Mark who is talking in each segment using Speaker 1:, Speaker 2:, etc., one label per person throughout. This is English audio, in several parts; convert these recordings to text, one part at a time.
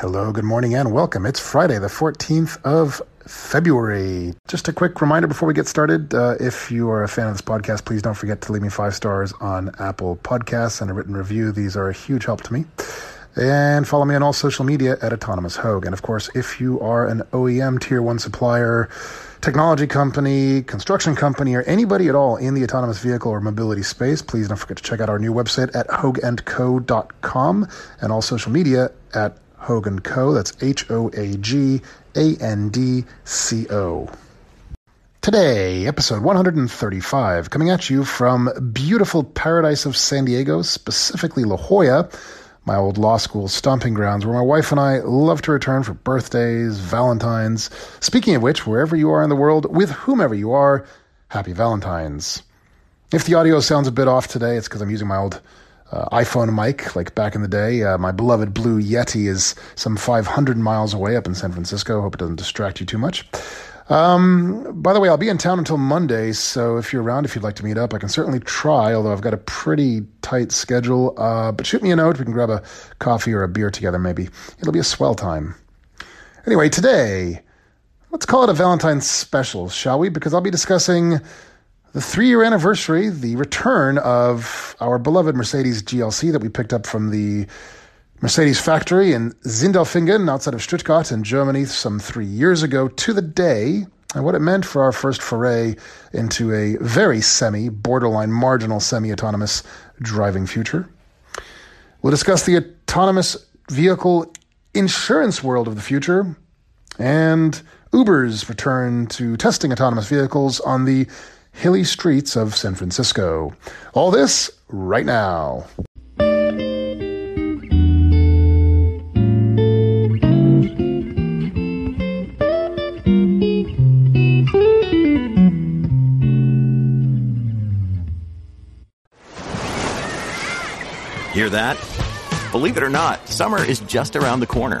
Speaker 1: Hello, good morning, and welcome. It's Friday, the 14th of February. Just a quick reminder before we get started uh, if you are a fan of this podcast, please don't forget to leave me five stars on Apple Podcasts and a written review. These are a huge help to me. And follow me on all social media at Autonomous Hoag. And of course, if you are an OEM tier one supplier, technology company, construction company, or anybody at all in the autonomous vehicle or mobility space, please don't forget to check out our new website at hoagandco.com and all social media at Hoag & Co. That's H O A G A N D C O. Today, episode 135, coming at you from beautiful paradise of San Diego, specifically La Jolla, my old law school stomping grounds, where my wife and I love to return for birthdays, Valentines. Speaking of which, wherever you are in the world, with whomever you are, happy Valentines. If the audio sounds a bit off today, it's because I'm using my old uh, iPhone mic, like back in the day. Uh, my beloved Blue Yeti is some 500 miles away up in San Francisco. Hope it doesn't distract you too much. Um, by the way, I'll be in town until Monday, so if you're around, if you'd like to meet up, I can certainly try, although I've got a pretty tight schedule. Uh, but shoot me a note. We can grab a coffee or a beer together, maybe. It'll be a swell time. Anyway, today, let's call it a Valentine's special, shall we? Because I'll be discussing the three year anniversary, the return of our beloved Mercedes GLC that we picked up from the Mercedes factory in Sindelfingen outside of Stuttgart in Germany some three years ago to the day, and what it meant for our first foray into a very semi, borderline marginal semi autonomous driving future. We'll discuss the autonomous vehicle insurance world of the future and Uber's return to testing autonomous vehicles on the hilly streets of San Francisco. All this right now.
Speaker 2: Hear that? Believe it or not, summer is just around the corner.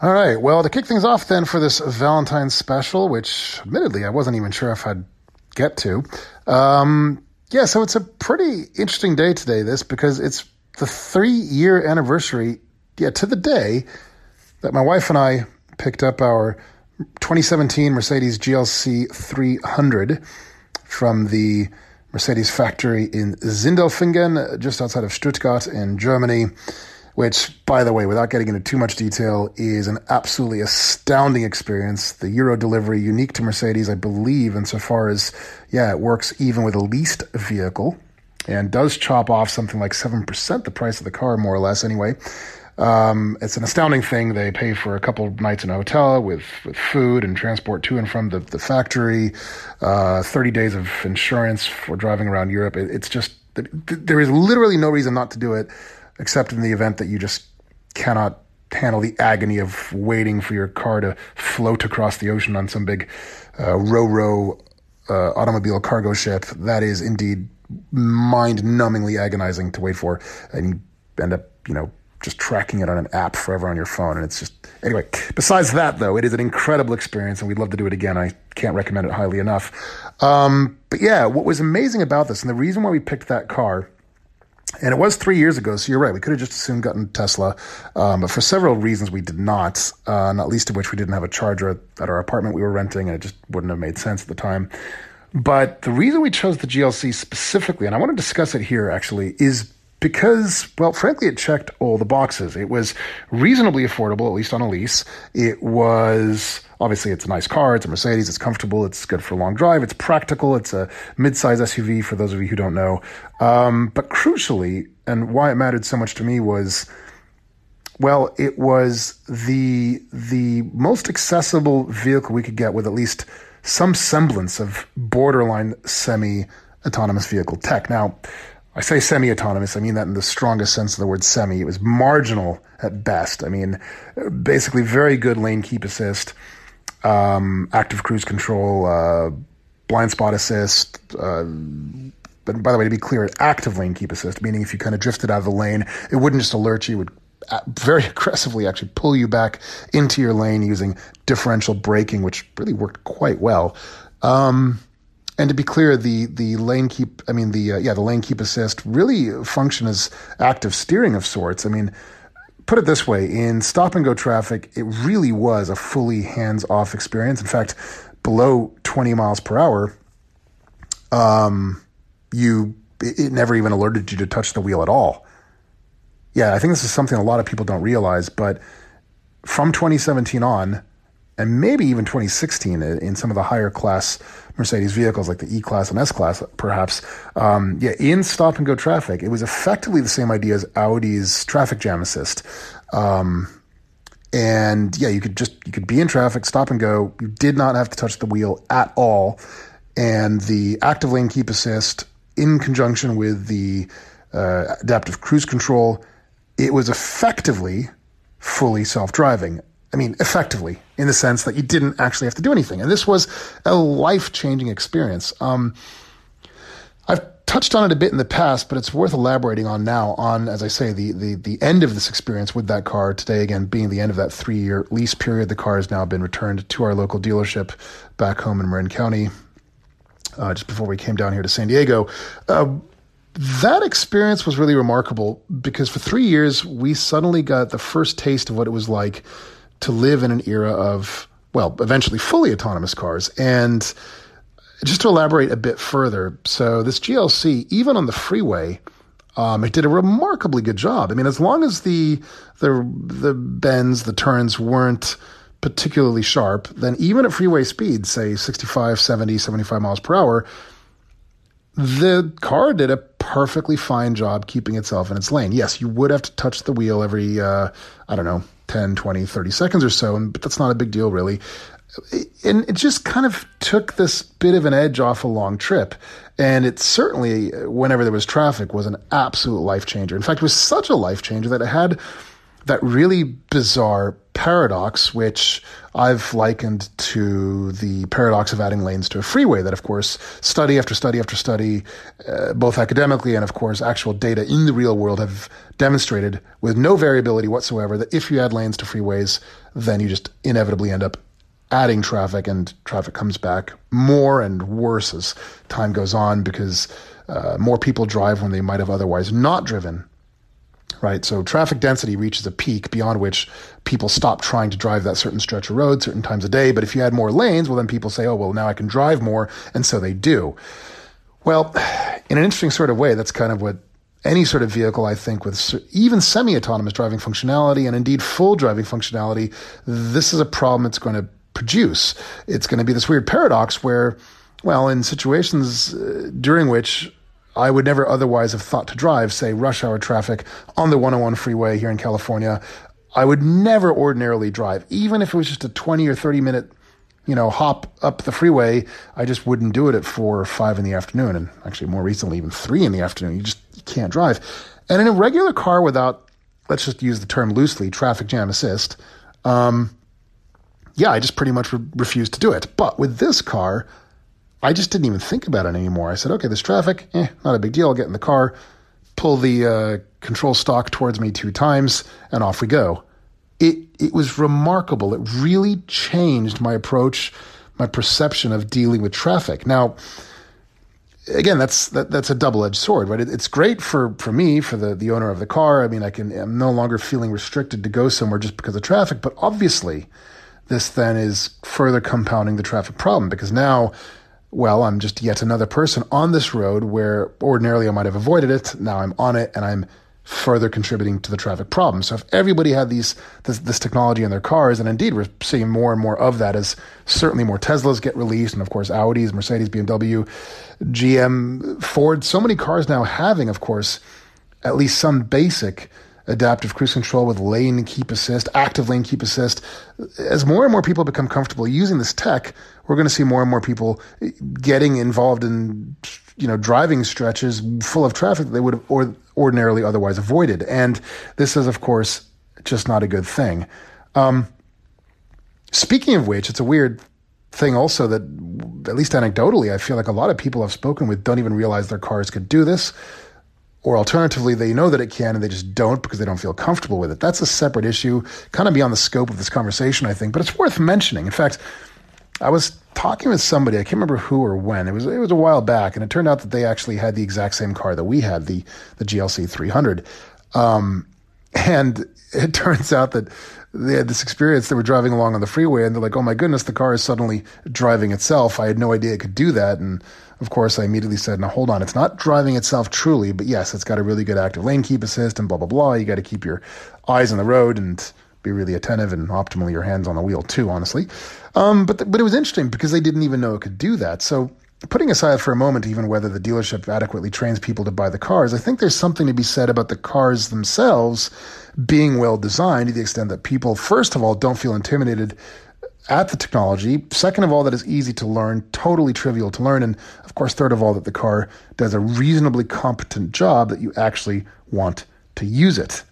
Speaker 1: All right. Well, to kick things off then for this Valentine's special, which admittedly I wasn't even sure if I'd get to. Um, yeah, so it's a pretty interesting day today, this, because it's the three year anniversary, yeah, to the day that my wife and I picked up our 2017 Mercedes GLC 300 from the Mercedes factory in Sindelfingen, just outside of Stuttgart in Germany which, by the way, without getting into too much detail, is an absolutely astounding experience. The Euro delivery, unique to Mercedes, I believe, insofar as, yeah, it works even with a leased vehicle and does chop off something like 7% the price of the car, more or less, anyway. Um, it's an astounding thing. They pay for a couple nights in a hotel with, with food and transport to and from the, the factory, uh, 30 days of insurance for driving around Europe. It, it's just, there is literally no reason not to do it except in the event that you just cannot handle the agony of waiting for your car to float across the ocean on some big uh, row uh, automobile cargo ship. That is indeed mind-numbingly agonizing to wait for, and you end up, you know, just tracking it on an app forever on your phone. And it's just anyway. Besides that, though, it is an incredible experience, and we'd love to do it again. I can't recommend it highly enough. Um, but yeah, what was amazing about this, and the reason why we picked that car and it was three years ago, so you're right. We could have just as soon gotten Tesla, um, but for several reasons we did not. Uh, not least of which we didn't have a charger at, at our apartment we were renting, and it just wouldn't have made sense at the time. But the reason we chose the GLC specifically, and I want to discuss it here actually, is because, well, frankly, it checked all the boxes. It was reasonably affordable, at least on a lease. It was obviously it's a nice car. It's a Mercedes. It's comfortable. It's good for a long drive. It's practical. It's a mid-size SUV for those of you who don't know. Um, but crucially, and why it mattered so much to me was, well, it was the the most accessible vehicle we could get with at least some semblance of borderline semi autonomous vehicle tech. Now, I say semi autonomous, I mean that in the strongest sense of the word semi. It was marginal at best. I mean, basically, very good lane keep assist. um, active cruise control, uh, blind spot assist. Uh, but by the way, to be clear, active lane keep assist, meaning if you kind of drifted out of the lane, it wouldn't just alert you, it would very aggressively actually pull you back into your lane using differential braking, which really worked quite well. Um, and to be clear, the the lane keep, I mean the uh, yeah the lane keep assist really function as active steering of sorts. I mean, put it this way: in stop and go traffic, it really was a fully hands off experience. In fact, below 20 miles per hour, um, you it never even alerted you to touch the wheel at all. Yeah, I think this is something a lot of people don't realize, but from 2017 on, and maybe even 2016 in some of the higher class Mercedes vehicles like the E Class and S Class, perhaps. Um, yeah, in stop and go traffic, it was effectively the same idea as Audi's traffic jam assist. Um, and yeah, you could just you could be in traffic, stop and go. You did not have to touch the wheel at all. And the active lane keep assist, in conjunction with the uh, adaptive cruise control, it was effectively fully self driving. I mean, effectively, in the sense that you didn't actually have to do anything. And this was a life changing experience. Um, I've touched on it a bit in the past, but it's worth elaborating on now on, as I say, the, the, the end of this experience with that car today, again, being the end of that three year lease period. The car has now been returned to our local dealership back home in Marin County, uh, just before we came down here to San Diego. Uh, that experience was really remarkable because for three years, we suddenly got the first taste of what it was like to live in an era of, well, eventually fully autonomous cars. And just to elaborate a bit further, so this GLC, even on the freeway, um, it did a remarkably good job. I mean, as long as the the the bends, the turns weren't particularly sharp, then even at freeway speeds, say 65, 70, 75 miles per hour, the car did a perfectly fine job keeping itself in its lane. Yes, you would have to touch the wheel every, uh, I don't know, 10, 20, 30 seconds or so, and, but that's not a big deal, really. And it just kind of took this bit of an edge off a long trip. And it certainly, whenever there was traffic, was an absolute life changer. In fact, it was such a life changer that it had that really bizarre paradox, which I've likened to the paradox of adding lanes to a freeway. That, of course, study after study after study, uh, both academically and, of course, actual data in the real world have demonstrated with no variability whatsoever that if you add lanes to freeways, then you just inevitably end up adding traffic and traffic comes back more and worse as time goes on because uh, more people drive when they might have otherwise not driven right? So traffic density reaches a peak beyond which people stop trying to drive that certain stretch of road certain times a day. But if you add more lanes, well, then people say, oh, well, now I can drive more. And so they do. Well, in an interesting sort of way, that's kind of what any sort of vehicle, I think, with even semi autonomous driving functionality and indeed full driving functionality, this is a problem it's going to produce. It's going to be this weird paradox where, well, in situations uh, during which I would never otherwise have thought to drive, say, rush hour traffic on the 101 freeway here in California. I would never ordinarily drive, even if it was just a 20 or 30 minute, you know, hop up the freeway. I just wouldn't do it at four or five in the afternoon. And actually, more recently, even three in the afternoon. You just you can't drive. And in a regular car without, let's just use the term loosely, traffic jam assist, um, yeah, I just pretty much re- refused to do it. But with this car, I just didn't even think about it anymore. I said, okay, this traffic. Eh, not a big deal. I'll get in the car, pull the uh, control stalk towards me two times, and off we go. It it was remarkable. It really changed my approach, my perception of dealing with traffic. Now, again, that's that, that's a double edged sword, right? It, it's great for for me, for the the owner of the car. I mean, I can I'm no longer feeling restricted to go somewhere just because of traffic. But obviously, this then is further compounding the traffic problem because now well, I'm just yet another person on this road where ordinarily I might have avoided it. Now I'm on it and I'm further contributing to the traffic problem. So if everybody had these this, this, technology in their cars, and indeed we're seeing more and more of that as certainly more Teslas get released, and of course Audis, Mercedes, BMW, GM, Ford, so many cars now having, of course, at least some basic adaptive cruise control with lane keep assist, active lane keep assist. As more and more people become comfortable using this tech, we're going to see more and more people getting involved in you know driving stretches full of traffic that they would have or, ordinarily otherwise avoided. And this is, of course, just not a good thing. Um, speaking of which, it's a weird thing also that, at least anecdotally, I feel like a lot of people I've spoken with don't even realize their cars could do this. Or alternatively, they know that it can and they just don't because they don't feel comfortable with it. That's a separate issue, kind of beyond the scope of this conversation, I think, but it's worth mentioning. In fact, I was talking with somebody, I can't remember who or when. It was it was a while back, and it turned out that they actually had the exact same car that we had, the the GLC 300. Um, and it turns out that they had this experience. They were driving along on the freeway, and they're like, "Oh my goodness, the car is suddenly driving itself." I had no idea it could do that, and of course, I immediately said, "Now hold on, it's not driving itself truly, but yes, it's got a really good active lane keep assist and blah blah blah. You got to keep your eyes on the road and." be really attentive and optimally your hands on the wheel too, honestly. Um, but but it was interesting because they didn't even know it could do that. So putting aside for a moment even whether the dealership adequately trains people to buy the cars, I think there's something to be said about the cars themselves being well designed to the extent that people, first of all, don't feel intimidated at the technology. Second of all, that is easy to learn, totally trivial to learn. And of course, third of all, that the car does a reasonably competent job that you actually want to use it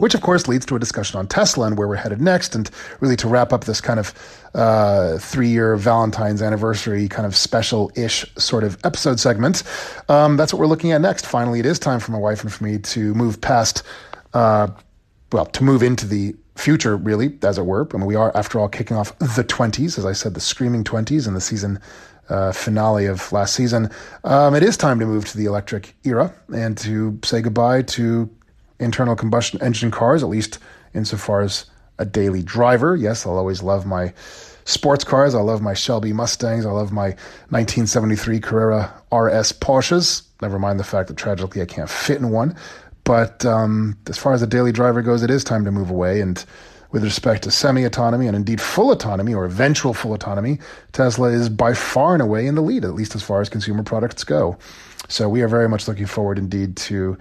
Speaker 1: which of course leads to a discussion on Tesla and where we're headed next. And really to wrap up this kind of uh, three year Valentine's anniversary kind of special ish sort of episode segment, um, that's what we're looking at next. Finally, it is time for my wife and for me to move past, uh, well, to move into the future, really, as it were. I mean, we are, after all, kicking off the 20s, as I said, the screaming 20s in the season. Uh, finale of last season. Um, it is time to move to the electric era and to say goodbye to internal combustion engine cars, at least insofar as a daily driver. Yes, I'll always love my sports cars. I love my Shelby Mustangs. I love my 1973 Carrera RS Porsches. Never mind the fact that tragically I can't fit in one. But um, as far as a daily driver goes, it is time to move away. And with respect to semi autonomy and indeed full autonomy or eventual full autonomy, Tesla is by far and away in the lead, at least as far as consumer products go. So we are very much looking forward indeed to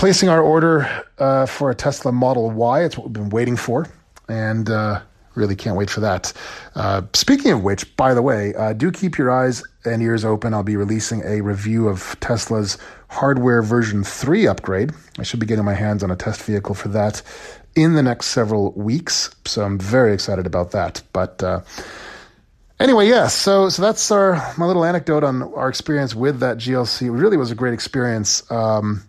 Speaker 1: placing our order uh, for a Tesla Model Y. It's what we've been waiting for, and uh, really can't wait for that. Uh, speaking of which, by the way, uh, do keep your eyes and ears open. I'll be releasing a review of Tesla's hardware version 3 upgrade. I should be getting my hands on a test vehicle for that in the next several weeks, so I'm very excited about that. But uh, Anyway, yes. Yeah, so so that's our my little anecdote on our experience with that GLC. It really was a great experience. Um,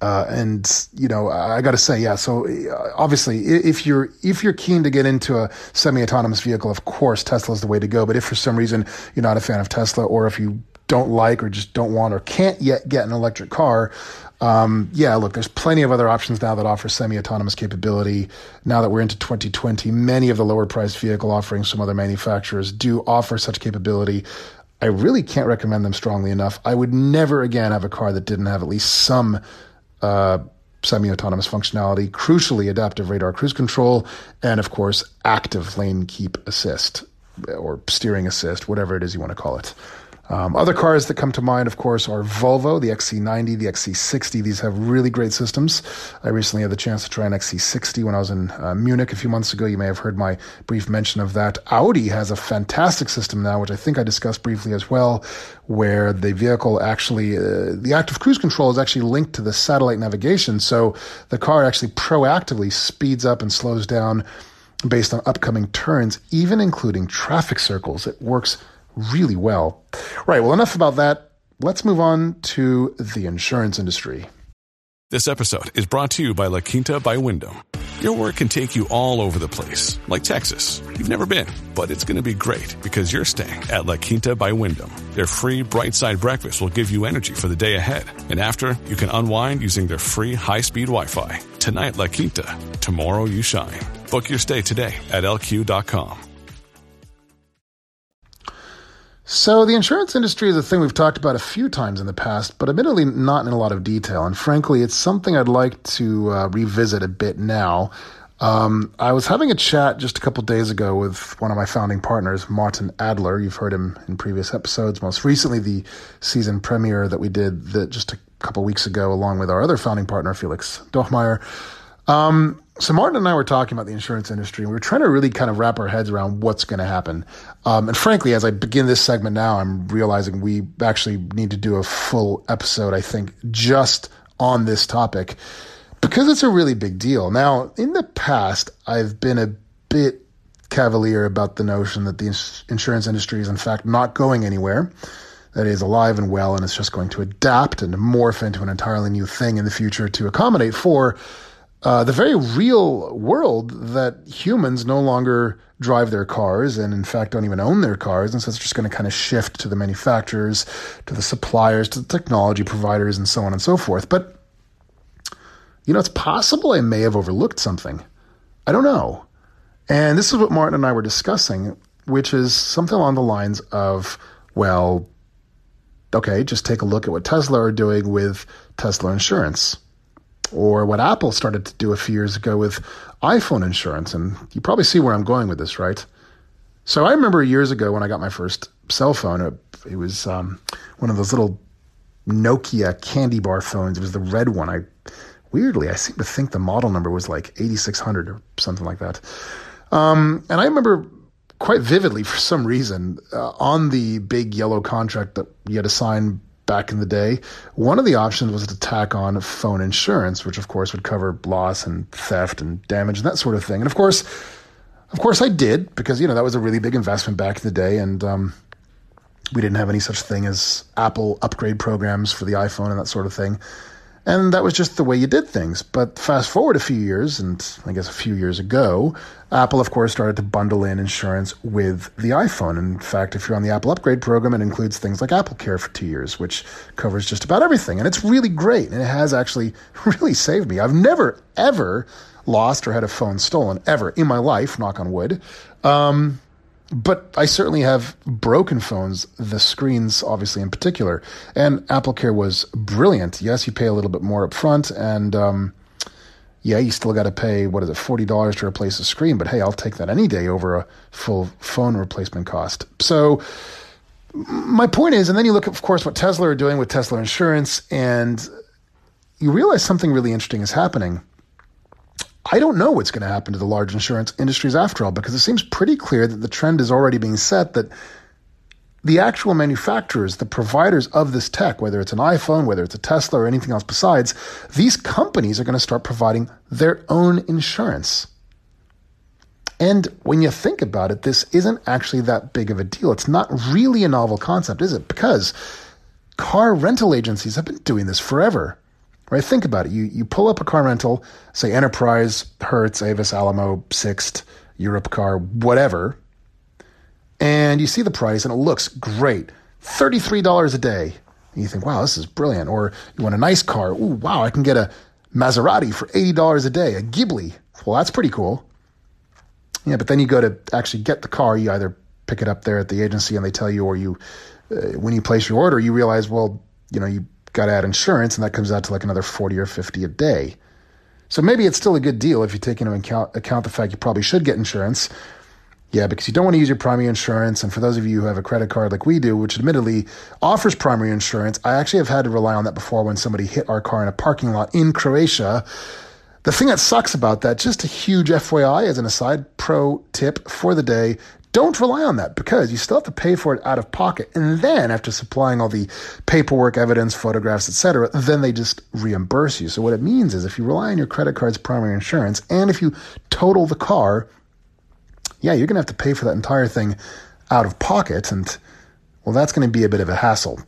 Speaker 1: uh, and you know, I got to say, yeah. So uh, obviously, if you're if you're keen to get into a semi-autonomous vehicle, of course, Tesla is the way to go. But if for some reason you're not a fan of Tesla, or if you don't like, or just don't want, or can't yet get an electric car, um, yeah, look, there's plenty of other options now that offer semi-autonomous capability. Now that we're into 2020, many of the lower-priced vehicle offerings from other manufacturers do offer such capability. I really can't recommend them strongly enough. I would never again have a car that didn't have at least some uh, semi-autonomous functionality, crucially adaptive radar cruise control, and of course active lane keep assist or steering assist, whatever it is you want to call it. Um, other cars that come to mind, of course, are Volvo, the XC90, the XC60. These have really great systems. I recently had the chance to try an XC60 when I was in uh, Munich a few months ago. You may have heard my brief mention of that. Audi has a fantastic system now, which I think I discussed briefly as well, where the vehicle actually, uh, the active cruise control is actually linked to the satellite navigation. So the car actually proactively speeds up and slows down based on upcoming turns, even including traffic circles. It works really well. Right, well, enough about that. Let's move on to the insurance industry.
Speaker 3: This episode is brought to you by La Quinta by Wyndham. Your work can take you all over the place, like Texas. You've never been, but it's going to be great because you're staying at La Quinta by Wyndham. Their free bright side breakfast will give you energy for the day ahead. And after, you can unwind using their free high speed Wi Fi. Tonight, La Quinta. Tomorrow, you shine. Book your stay today at lq.com.
Speaker 1: So, the insurance industry is a thing we've talked about a few times in the past, but admittedly not in a lot of detail. And frankly, it's something I'd like to uh, revisit a bit now. Um, I was having a chat just a couple days ago with one of my founding partners, Martin Adler. You've heard him in previous episodes, most recently the season premiere that we did that just a couple weeks ago, along with our other founding partner, Felix Dochmeyer. Um, so Martin and I were talking about the insurance industry, and we were trying to really kind of wrap our heads around what's going to happen. Um, and frankly, as I begin this segment now, I'm realizing we actually need to do a full episode, I think, just on this topic because it's a really big deal. Now, in the past, I've been a bit cavalier about the notion that the ins- insurance industry is in fact not going anywhere. That is alive and well, and it's just going to adapt and morph into an entirely new thing in the future to accommodate for uh, the very real world that humans no longer drive their cars and in fact don't even own their cars and so it's just going to kind of shift to the manufacturers to the suppliers to the technology providers and so on and so forth. But you know it's possible i may have overlooked something. I don't know. And this is what martin and i were discussing which is something along the lines of well okay just take a look at what tesla are doing with tesla insurance or what Apple started to do a few years ago with iPhone insurance. And you probably see where I'm going with this, right? So I remember years ago when I got my first cell phone, it, was um, one of those little Nokia candy bar phones. It was the red one. I weirdly, I seem to think the model number was like 8600 or something like that. Um, and I remember quite vividly, for some reason, uh, on the big yellow contract that you had to sign back in the day. One of the options was to tack on phone insurance, which of course would cover loss and theft and damage and that sort of thing. And of course, of course, I did because you know that was a really big investment back in the day, and um, we didn't have any such thing as Apple upgrade programs for the iPhone and that sort of thing. And that was just the way you did things. But fast forward a few years, and I guess a few years ago, Apple, of course, started to bundle in insurance with the iPhone. In fact, if you're on the Apple upgrade program, it includes things like AppleCare for two years, which covers just about everything. And it's really great. And it has actually really saved me. I've never, ever lost or had a phone stolen, ever in my life, knock on wood. Um, but I certainly have broken phones, the screens obviously in particular. And AppleCare was brilliant. Yes, you pay a little bit more up front, and um, yeah, you still got to pay, what is it, $40 to replace a screen. But hey, I'll take that any day over a full phone replacement cost. So my point is, and then you look at, of course, what Tesla are doing with Tesla Insurance, and you realize something really interesting is happening I don't know what's going to happen to the large insurance industries after all, because it seems pretty clear that the trend is already being set that the actual manufacturers, the providers of this tech, whether it's an iPhone, whether it's a Tesla, or anything else besides, these companies are going to start providing their own insurance. And when you think about it, this isn't actually that big of a deal. It's not really a novel concept, is it? Because car rental agencies have been doing this forever. Right? Think about it. You you pull up a car rental, say Enterprise, Hertz, Avis, Alamo, Sixt, Europcar, whatever, and you see the price and it looks great. $33 a day. And you think, wow, this is brilliant. Or you want a nice car. Ooh, wow, I can get a Maserati for $80 a day, a Ghibli. Well, that's pretty cool. Yeah, but then you go to actually get the car, you either pick it up there at the agency and they tell you, or you, uh, when you place your order, you realize, well, you know, you got to add insurance, and that comes out to like another 40 or 50 a day. So maybe it's still a good deal if you take into account, account the fact you probably should get insurance. Yeah, because you don't want to use your primary insurance. And for those of you who have a credit card like we do, which admittedly offers primary insurance, I actually have had to rely on that before when somebody hit our car in a parking lot in Croatia. The thing that sucks about that, just a huge FYI as an aside, pro tip for the day don't rely on that because you still have to pay for it out of pocket. And then after supplying all the paperwork, evidence, photographs, etc., then they just reimburse you. So what it means is if you rely on your credit card's primary insurance and if you total the car, yeah, you're going to have to pay for that entire thing out of pocket. And well, that's going to be a bit of a hassle.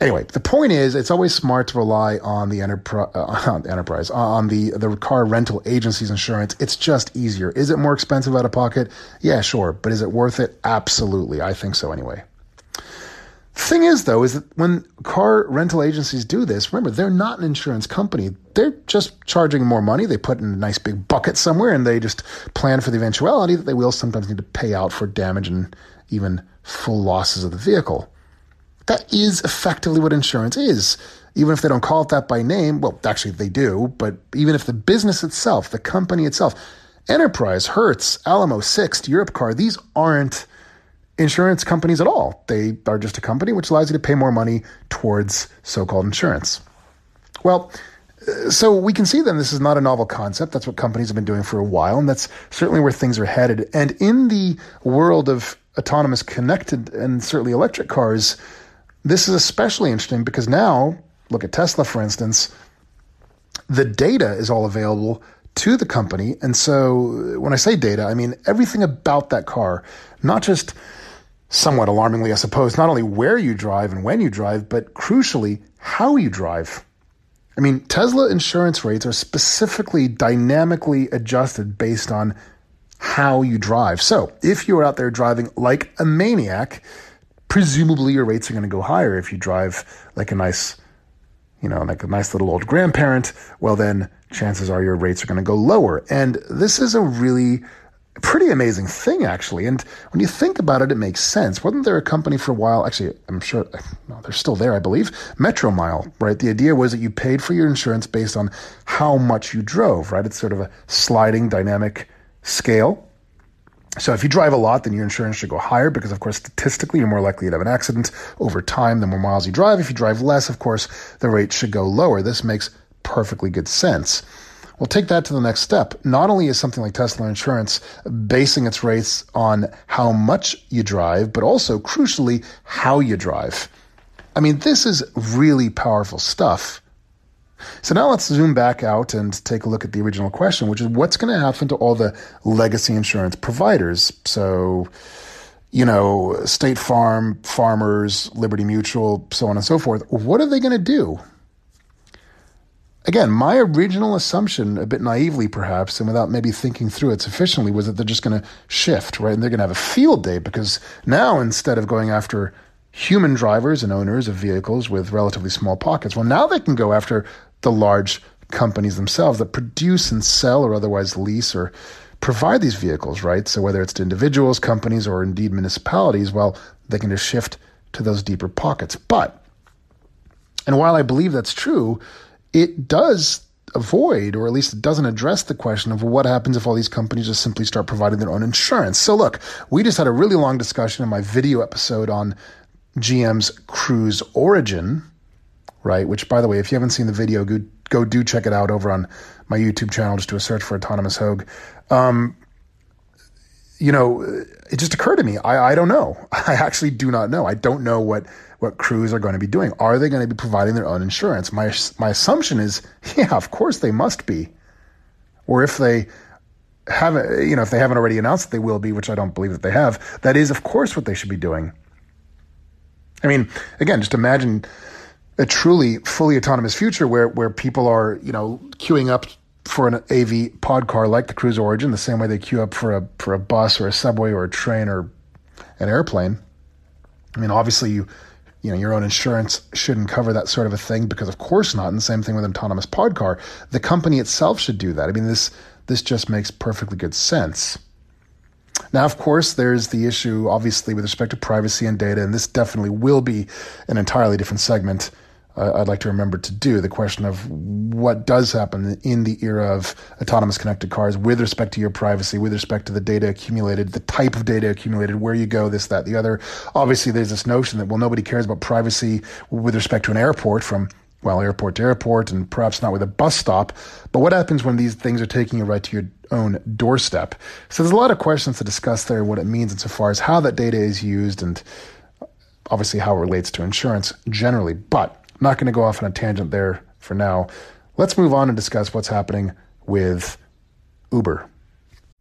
Speaker 1: Anyway, the point is, it's always smart to rely on the enterprise, uh, enterprise on the the car rental agency's insurance. It's just easier. Is it more expensive out of pocket? Yeah, sure, but is it worth it? Absolutely, I think so. Anyway. Thing is, though, is that when car rental agencies do this, remember, they're not an insurance company. They're just charging more money. They put in a nice big bucket somewhere and they just plan for the eventuality that they will sometimes need to pay out for damage and even full losses of the vehicle. That is effectively what insurance is. Even if they don't call it that by name, well, actually they do, but even if the business itself, the company itself, Enterprise, Hertz, Alamo, Sixt, Europcar, these aren't insurance companies at all. They are just a company which allows you to pay more money towards so called insurance. Well, uh, so we can see then this is not a novel concept. That's what companies have been doing for a while, and that's certainly where things are headed. And in the world of autonomous connected and certainly electric cars, this is especially interesting because now, look at Tesla, for instance, the data is all available to the company. And so when I say data, I mean everything about that car, not just somewhat alarmingly, I suppose, not only where you drive and when you drive, but crucially, how you drive. I mean, Tesla insurance rates are specifically dynamically adjusted based on how you drive. So if you're out there driving like a maniac, presumably your rates are going to go higher. If you drive like a nice, you know, like a nice little old grandparent, well, then chances are your rates are going to go lower. And this is a really pretty amazing thing, actually. And when you think about it, it makes sense. Wasn't there a company for a while? Actually, I'm sure no, they're still there, I believe. Metromile, right? The idea was that you paid for your insurance based on how much you drove, right? It's sort of a sliding dynamic scale. So if you drive a lot, then your insurance should go higher because, of course, statistically, you're more likely to have an accident over time the more miles you drive. If you drive less, of course, the rate should go lower. This makes perfectly good sense. We'll take that to the next step. Not only is something like Tesla Insurance basing its rates on how much you drive, but also, crucially, how you drive. I mean, this is really powerful stuff. So now let's zoom back out and take a look at the original question, which is what's going to happen to all the legacy insurance providers? So, you know, State Farm, Farmers, Liberty Mutual, so on and so forth. What are they going to do? Again, my original assumption, a bit naively perhaps, and without maybe thinking through it sufficiently, was that they're just going to shift, right? And they're going to have a field day because now instead of going after human drivers and owners of vehicles with relatively small pockets, well, now they can go after the large companies themselves that produce and sell or otherwise lease or provide these vehicles, right? So whether it's to individuals, companies, or indeed municipalities, well, they can just shift to those deeper pockets. But, and while I believe that's true, it does avoid, or at least it doesn't address the question of what happens if all these companies just simply start providing their own insurance. So, look, we just had a really long discussion in my video episode on GM's Cruise Origin, right? Which, by the way, if you haven't seen the video, go, go do check it out over on my YouTube channel. Just do a search for Autonomous Hoag. Um, you know, it just occurred to me. I, I don't know. I actually do not know. I don't know what what Cruise are going to be doing. Are they going to be providing their own insurance? My my assumption is, yeah, of course they must be. Or if they haven't, you know, if they haven't already announced that they will be, which I don't believe that they have, that is, of course, what they should be doing. I mean, again, just imagine a truly fully autonomous future where where people are, you know, queuing up for an AV pod car like the Cruise Origin, the same way they queue up for a for a bus or a subway or a train or an airplane. I mean, obviously you you know your own insurance shouldn't cover that sort of a thing because of course not. And the same thing with an autonomous pod car. The company itself should do that. I mean, this this just makes perfectly good sense. Now, of course, there's the issue, obviously, with respect to privacy and data, and this definitely will be an entirely different segment uh, I'd like to remember to do the question of what does happen in the era of autonomous connected cars with respect to your privacy, with respect to the data accumulated, the type of data accumulated, where you go, this, that, the other. Obviously, there's this notion that, well, nobody cares about privacy with respect to an airport from well, airport to airport, and perhaps not with a bus stop. But what happens when these things are taking you right to your own doorstep? So there's a lot of questions to discuss there, what it means insofar as how that data is used, and obviously how it relates to insurance generally. But I'm not going to go off on a tangent there for now. Let's move on and discuss what's happening with Uber.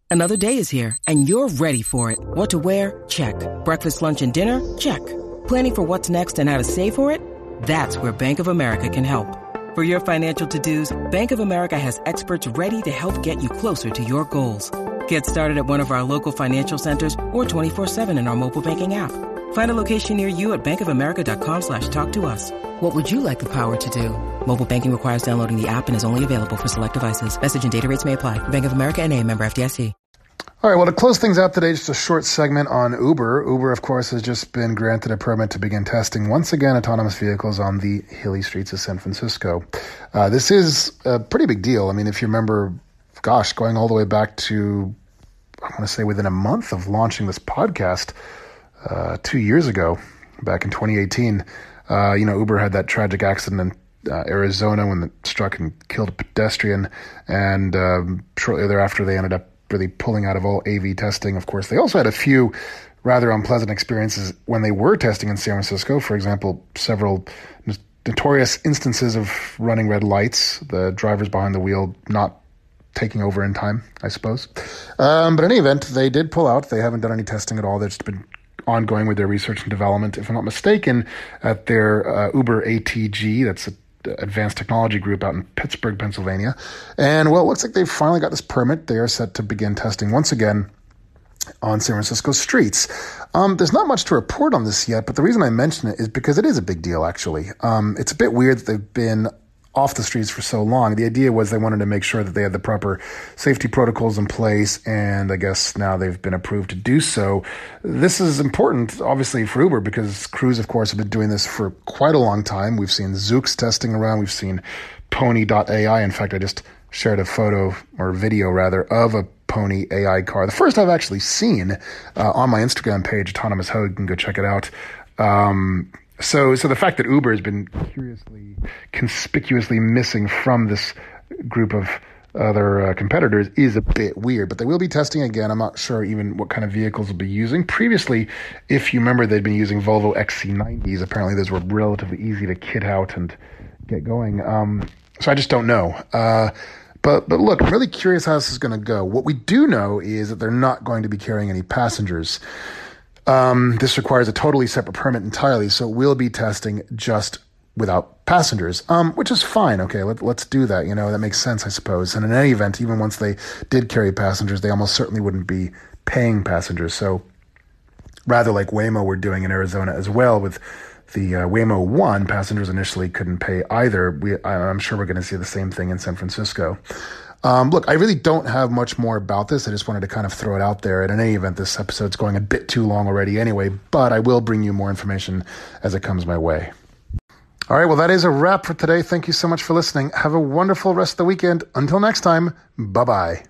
Speaker 4: Another day is here, and you're ready for it. What to wear? Check. Breakfast, lunch, and dinner? Check. Planning for what's next and how to save for it? That's where Bank of America can help. For your financial to dos, Bank of America has experts ready to help get you closer to your goals. Get started at one of our local financial centers or 24 7 in our mobile banking app. Find a location near you at bankofamerica.com slash talk to us. What would you like the power to do? Mobile banking requires downloading the app and is only available for select devices. Message and data rates may apply. Bank of America and a member FDIC.
Speaker 1: All right, well, to close things out today, just a short segment on Uber. Uber, of course, has just been granted a permit to begin testing once again autonomous vehicles on the hilly streets of San Francisco. Uh, this is a pretty big deal. I mean, if you remember, gosh, going all the way back to, I want to say within a month of launching this podcast, uh, two years ago, back in 2018, uh, you know, Uber had that tragic accident in uh, Arizona when it struck and killed a pedestrian, and um, shortly thereafter they ended up really pulling out of all AV testing. Of course, they also had a few rather unpleasant experiences when they were testing in San Francisco. For example, several notorious instances of running red lights, the drivers behind the wheel not taking over in time, I suppose. Um, but in any event, they did pull out. They haven't done any testing at all. They've just been ongoing with their research and development. If I'm not mistaken, at their uh, Uber ATG, that's a advanced technology group out in Pittsburgh, Pennsylvania. And well, it looks like they've finally got this permit. They are set to begin testing once again on San Francisco streets. Um, there's not much to report on this yet, but the reason I mention it is because it is a big deal, actually. Um, it's a bit weird that they've been off the streets for so long. The idea was they wanted to make sure that they had the proper safety protocols in place, and I guess now they've been approved to do so. This is important, obviously, for Uber because Cruise, of course, have been doing this for quite a long time. We've seen Zoox testing around, we've seen Pony.ai. In fact, I just shared a photo or video rather of a Pony AI car. The first I've actually seen uh, on my Instagram page, Autonomous Ho. You can go check it out. Um, so, so the fact that Uber has been curiously, conspicuously missing from this group of other uh, competitors is a bit weird, but they will be testing again. I'm not sure even what kind of vehicles will be using. Previously, if you remember, they'd been using Volvo XC90s. Apparently, those were relatively easy to kit out and get going. Um, so I just don't know. Uh, but but look, I'm really curious how this is going to go. What we do know is that they're not going to be carrying any passengers. Um, this requires a totally separate permit entirely, so we'll be testing just without passengers, um, which is fine. Okay, let, us do that. You know, that makes sense, I suppose. And in any event, even once they did carry passengers, they almost certainly wouldn't be paying passengers. So rather like Waymo were doing in Arizona as well with the uh, Waymo 1, passengers initially couldn't pay either. We, I'm sure we're going to see the same thing in San Francisco. Um, look, I really don't have much more about this. I just wanted to kind of throw it out there. And in any event, this episode's going a bit too long already anyway, but I will bring you more information as it comes my way. All right, well, that is a wrap for today. Thank you so much for listening. Have a wonderful rest of the weekend. Until next time, bye bye.